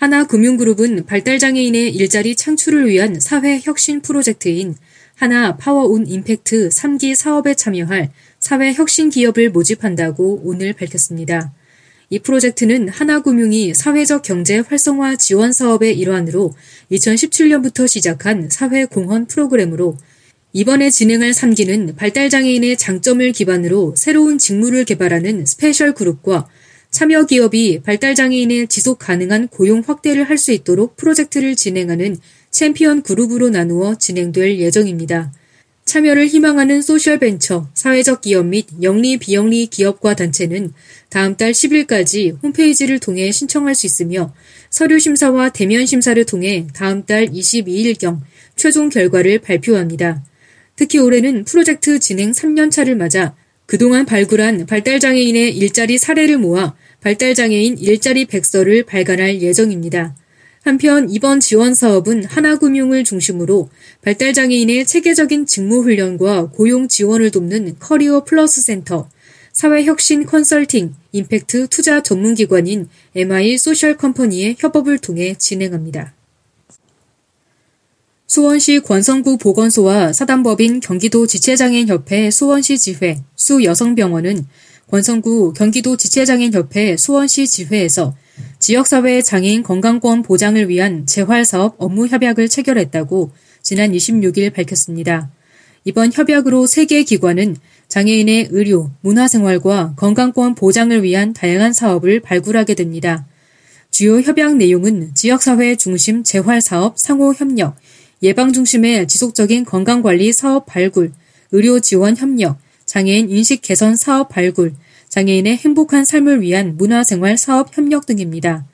하나금융그룹은 발달장애인의 일자리 창출을 위한 사회혁신 프로젝트인 하나 파워온 임팩트 3기 사업에 참여할 사회혁신 기업을 모집한다고 오늘 밝혔습니다. 이 프로젝트는 하나금융이 사회적 경제 활성화 지원 사업의 일환으로 2017년부터 시작한 사회공헌 프로그램으로 이번에 진행할 3기는 발달장애인의 장점을 기반으로 새로운 직무를 개발하는 스페셜 그룹과 참여 기업이 발달 장애인의 지속 가능한 고용 확대를 할 수 있도록 프로젝트를 진행하는 챔피언 그룹으로 나누어 진행될 예정입니다. 참여를 희망하는 소셜벤처, 사회적 기업 및 영리 비영리 기업과 단체는 다음 달 10일까지 홈페이지를 통해 신청할 수 있으며 서류 심사와 대면 심사를 통해 다음 달 22일경 최종 결과를 발표합니다. 특히 올해는 프로젝트 진행 3년차를 맞아 그동안 발굴한 발달장애인의 일자리 사례를 모아 발달장애인 일자리 백서를 발간할 예정입니다. 한편 이번 지원 사업은 하나금융을 중심으로 발달장애인의 체계적인 직무훈련과 고용 지원을 돕는 커리어 플러스 센터, 사회혁신 컨설팅, 임팩트 투자 전문기관인 MY 소셜 컴퍼니의 협업을 통해 진행합니다. 수원시 권선구 보건소와 사단법인 경기도 지체장애인협회 수원시 지회, 수여성병원은 권성구 경기도 지체장애인협회 수원시 지회에서 지역사회 장애인 건강권 보장을 위한 재활사업 업무 협약을 체결했다고 지난 26일 밝혔습니다. 이번 협약으로 세 개 기관은 장애인의 의료, 문화생활과 건강권 보장을 위한 다양한 사업을 발굴하게 됩니다. 주요 협약 내용은 지역사회 중심 재활사업 상호 협력, 예방 중심의 지속적인 건강관리 사업 발굴, 의료 지원 협력, 장애인 인식 개선 사업 발굴, 장애인의 행복한 삶을 위한 문화생활 사업 협력 등입니다.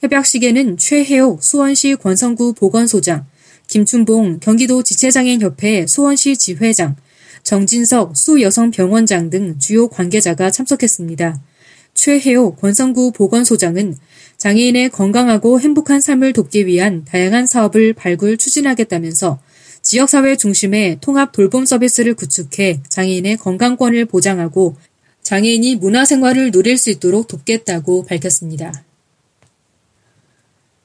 협약식에는 최혜옥 수원시 권성구 보건소장, 김춘봉 경기도 지체장애인협회 수원시 지회장, 정진석 수여성병원장 등 주요 관계자가 참석했습니다. 최혜호 권성구 보건소장은 장애인의 건강하고 행복한 삶을 돕기 위한 다양한 사업을 발굴 추진하겠다면서 지역사회 중심의 통합 돌봄 서비스를 구축해 장애인의 건강권을 보장하고 장애인이 문화생활을 누릴 수 있도록 돕겠다고 밝혔습니다.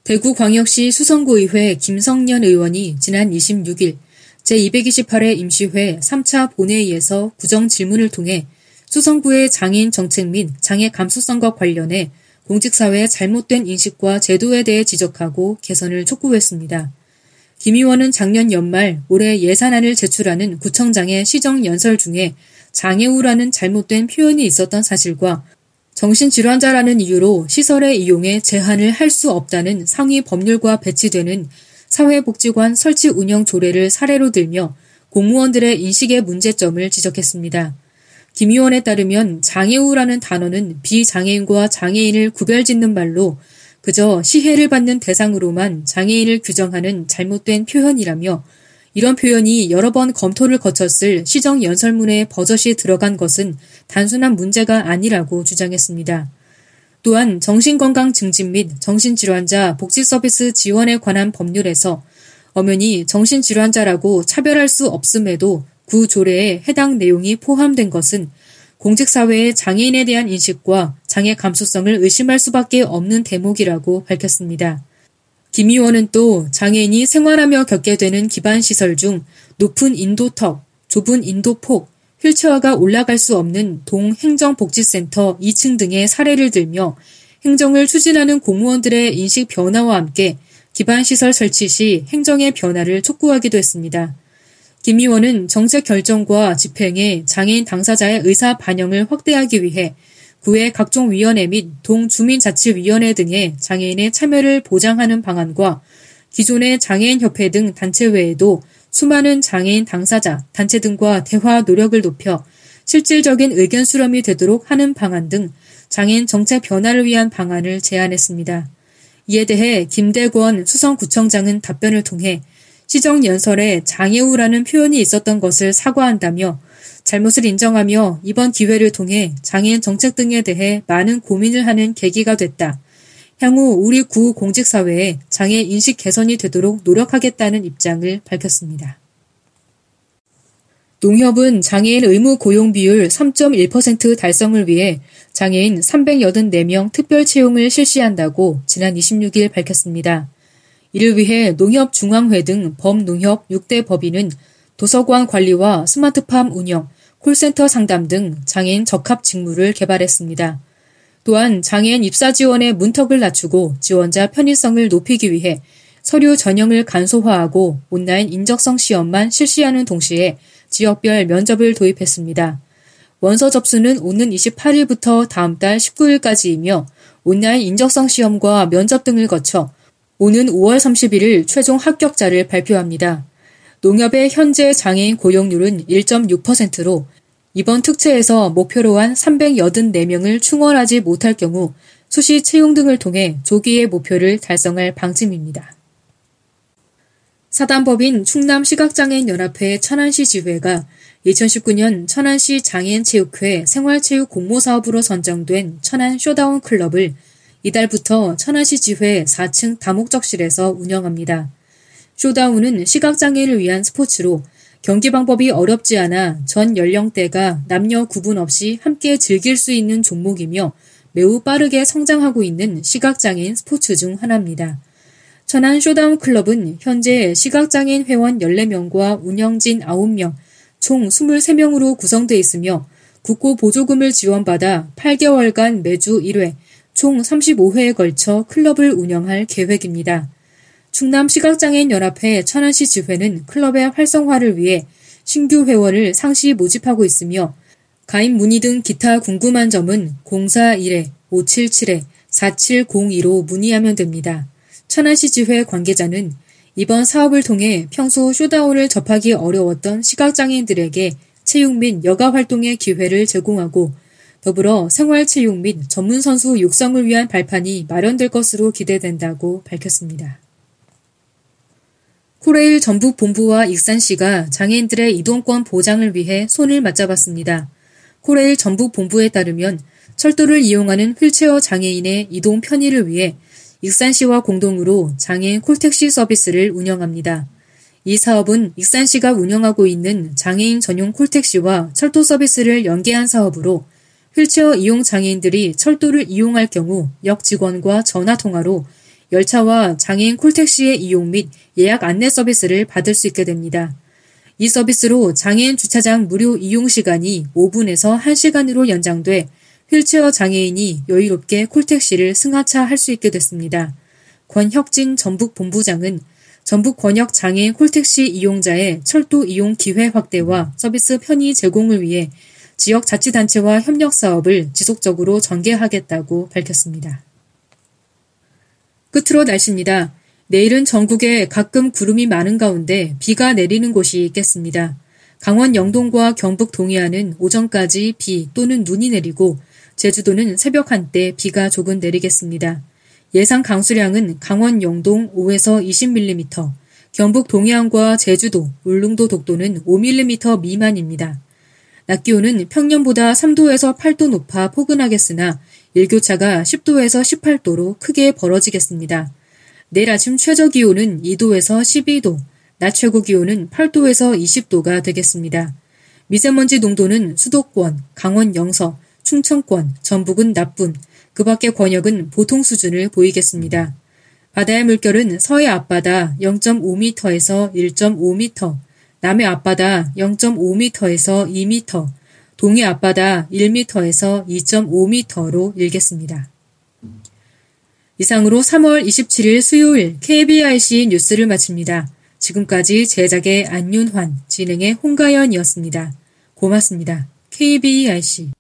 대구광역시 수성구의회 김성년 의원이 지난 26일 제228회 임시회 3차 본회의에서 구정 질문을 통해 수성구의 장애인 정책 및 장애 감수성과 관련해 공직사회의 잘못된 인식과 제도에 대해 지적하고 개선을 촉구했습니다. 김 의원은 작년 연말 올해 예산안을 제출하는 구청장의 시정 연설 중에 장애우라는 잘못된 표현이 있었던 사실과 정신질환자라는 이유로 시설의 이용에 제한을 할 수 없다는 상위 법률과 배치되는 사회복지관 설치 운영 조례를 사례로 들며 공무원들의 인식의 문제점을 지적했습니다. 김 의원에 따르면 장애우라는 단어는 비장애인과 장애인을 구별짓는 말로 그저 시혜를 받는 대상으로만 장애인을 규정하는 잘못된 표현이라며 이런 표현이 여러 번 검토를 거쳤을 시정 연설문에 버젓이 들어간 것은 단순한 문제가 아니라고 주장했습니다. 또한 정신건강 증진 및 정신질환자 복지서비스 지원에 관한 법률에서 엄연히 정신질환자라고 차별할 수 없음에도 구 조례에 해당 내용이 포함된 것은 공직사회의 장애인에 대한 인식과 장애 감수성을 의심할 수밖에 없는 대목이라고 밝혔습니다. 김 의원은 또 장애인이 생활하며 겪게 되는 기반시설 중 높은 인도턱, 좁은 인도폭, 휠체어가 올라갈 수 없는 동행정복지센터 2층 등의 사례를 들며 행정을 추진하는 공무원들의 인식 변화와 함께 기반시설 설치 시 행정의 변화를 촉구하기도 했습니다. 김 의원은 정책 결정과 집행에 장애인 당사자의 의사 반영을 확대하기 위해 구의 각종 위원회 및 동주민자치위원회 등의 장애인의 참여를 보장하는 방안과 기존의 장애인협회 등 단체 외에도 수많은 장애인 당사자, 단체 등과 대화 노력을 높여 실질적인 의견 수렴이 되도록 하는 방안 등 장애인 정책 변화를 위한 방안을 제안했습니다. 이에 대해 김대권 수성구청장은 답변을 통해 시정 연설에 장애우라는 표현이 있었던 것을 사과한다며 잘못을 인정하며 이번 기회를 통해 장애인 정책 등에 대해 많은 고민을 하는 계기가 됐다. 향후 우리 구 공직사회에 장애 인식 개선이 되도록 노력하겠다는 입장을 밝혔습니다. 농협은 장애인 의무 고용 비율 3.1% 달성을 위해 장애인 384명 특별 채용을 실시한다고 지난 26일 밝혔습니다. 이를 위해 농협중앙회 등 범농협 6대 법인은 도서관 관리와 스마트팜 운영, 콜센터 상담 등 장애인 적합 직무를 개발했습니다. 또한 장애인 입사 지원의 문턱을 낮추고 지원자 편의성을 높이기 위해 서류 전형을 간소화하고 온라인 인적성 시험만 실시하는 동시에 지역별 면접을 도입했습니다. 원서 접수는 오는 28일부터 다음 달 19일까지이며 온라인 인적성 시험과 면접 등을 거쳐 오는 5월 31일 최종 합격자를 발표합니다. 농협의 현재 장애인 고용률은 1.6%로 이번 특채에서 목표로 한 384명을 충원하지 못할 경우 수시 채용 등을 통해 조기의 목표를 달성할 방침입니다. 사단법인 충남시각장애인연합회 천안시 지회가 2019년 천안시 장애인체육회 생활체육 공모사업으로 선정된 천안 showdown 클럽을 이달부터 천안시 지회 4층 다목적실에서 운영합니다. showdown은 시각장애를 위한 스포츠로 경기 방법이 어렵지 않아 전 연령대가 남녀 구분 없이 함께 즐길 수 있는 종목이며 매우 빠르게 성장하고 있는 시각장애인 스포츠 중 하나입니다. 천안 showdown 클럽은 현재 시각장애인 회원 14명과 운영진 9명, 총 23명으로 구성되어 있으며 국고 보조금을 지원받아 8개월간 매주 1회, 총 35회에 걸쳐 클럽을 운영할 계획입니다. 충남 시각장애인 연합회 천안시 지회는 클럽의 활성화를 위해 신규 회원을 상시 모집하고 있으며 가입 문의 등 기타 궁금한 점은 041-577-4702로 문의하면 됩니다. 천안시 지회 관계자는 이번 사업을 통해 평소 쇼다운을 접하기 어려웠던 시각장애인들에게 체육 및 여가 활동의 기회를 제공하고 더불어 생활체육 및 전문선수 육성을 위한 발판이 마련될 것으로 기대된다고 밝혔습니다. 코레일 전북 본부와 익산시가 장애인들의 이동권 보장을 위해 손을 맞잡았습니다. 코레일 전북 본부에 따르면 철도를 이용하는 휠체어 장애인의 이동 편의를 위해 익산시와 공동으로 장애인 콜택시 서비스를 운영합니다. 이 사업은 익산시가 운영하고 있는 장애인 전용 콜택시와 철도 서비스를 연계한 사업으로 휠체어 이용 장애인들이 철도를 이용할 경우 역 직원과 전화 통화로 열차와 장애인 콜택시의 이용 및 예약 안내 서비스를 받을 수 있게 됩니다. 이 서비스로 장애인 주차장 무료 이용 시간이 5분에서 1시간으로 연장돼 휠체어 장애인이 여유롭게 콜택시를 승하차할 수 있게 됐습니다. 권혁진 전북 본부장은 전북 권역 장애인 콜택시 이용자의 철도 이용 기회 확대와 서비스 편의 제공을 위해 지역 자치단체와 협력 사업을 지속적으로 전개하겠다고 밝혔습니다. 끝으로 날씨입니다. 내일은 전국에 가끔 구름이 많은 가운데 비가 내리는 곳이 있겠습니다. 강원 영동과 경북 동해안은 오전까지 비 또는 눈이 내리고 제주도는 새벽 한때 비가 조금 내리겠습니다. 예상 강수량은 강원 영동 5에서 20mm, 경북 동해안과 제주도, 울릉도 독도는 5mm 미만입니다. 낮 기온은 평년보다 3도에서 8도 높아 포근하겠으나 일교차가 10도에서 18도로 크게 벌어지겠습니다. 내일 아침 최저 기온은 2도에서 12도, 낮 최고 기온은 8도에서 20도가 되겠습니다. 미세먼지 농도는 수도권, 강원 영서, 충청권, 전북은 나쁨, 그 밖의 권역은 보통 수준을 보이겠습니다. 바다의 물결은 서해 앞바다 0.5m에서 1.5m, 남해 앞바다 0.5m에서 2m, 동해 앞바다 1m에서 2.5m로 일겠습니다. 이상으로 3월 27일 수요일 KBIC 뉴스를 마칩니다. 지금까지 제작의 안윤환, 진행의 홍가연이었습니다. 고맙습니다. KBIC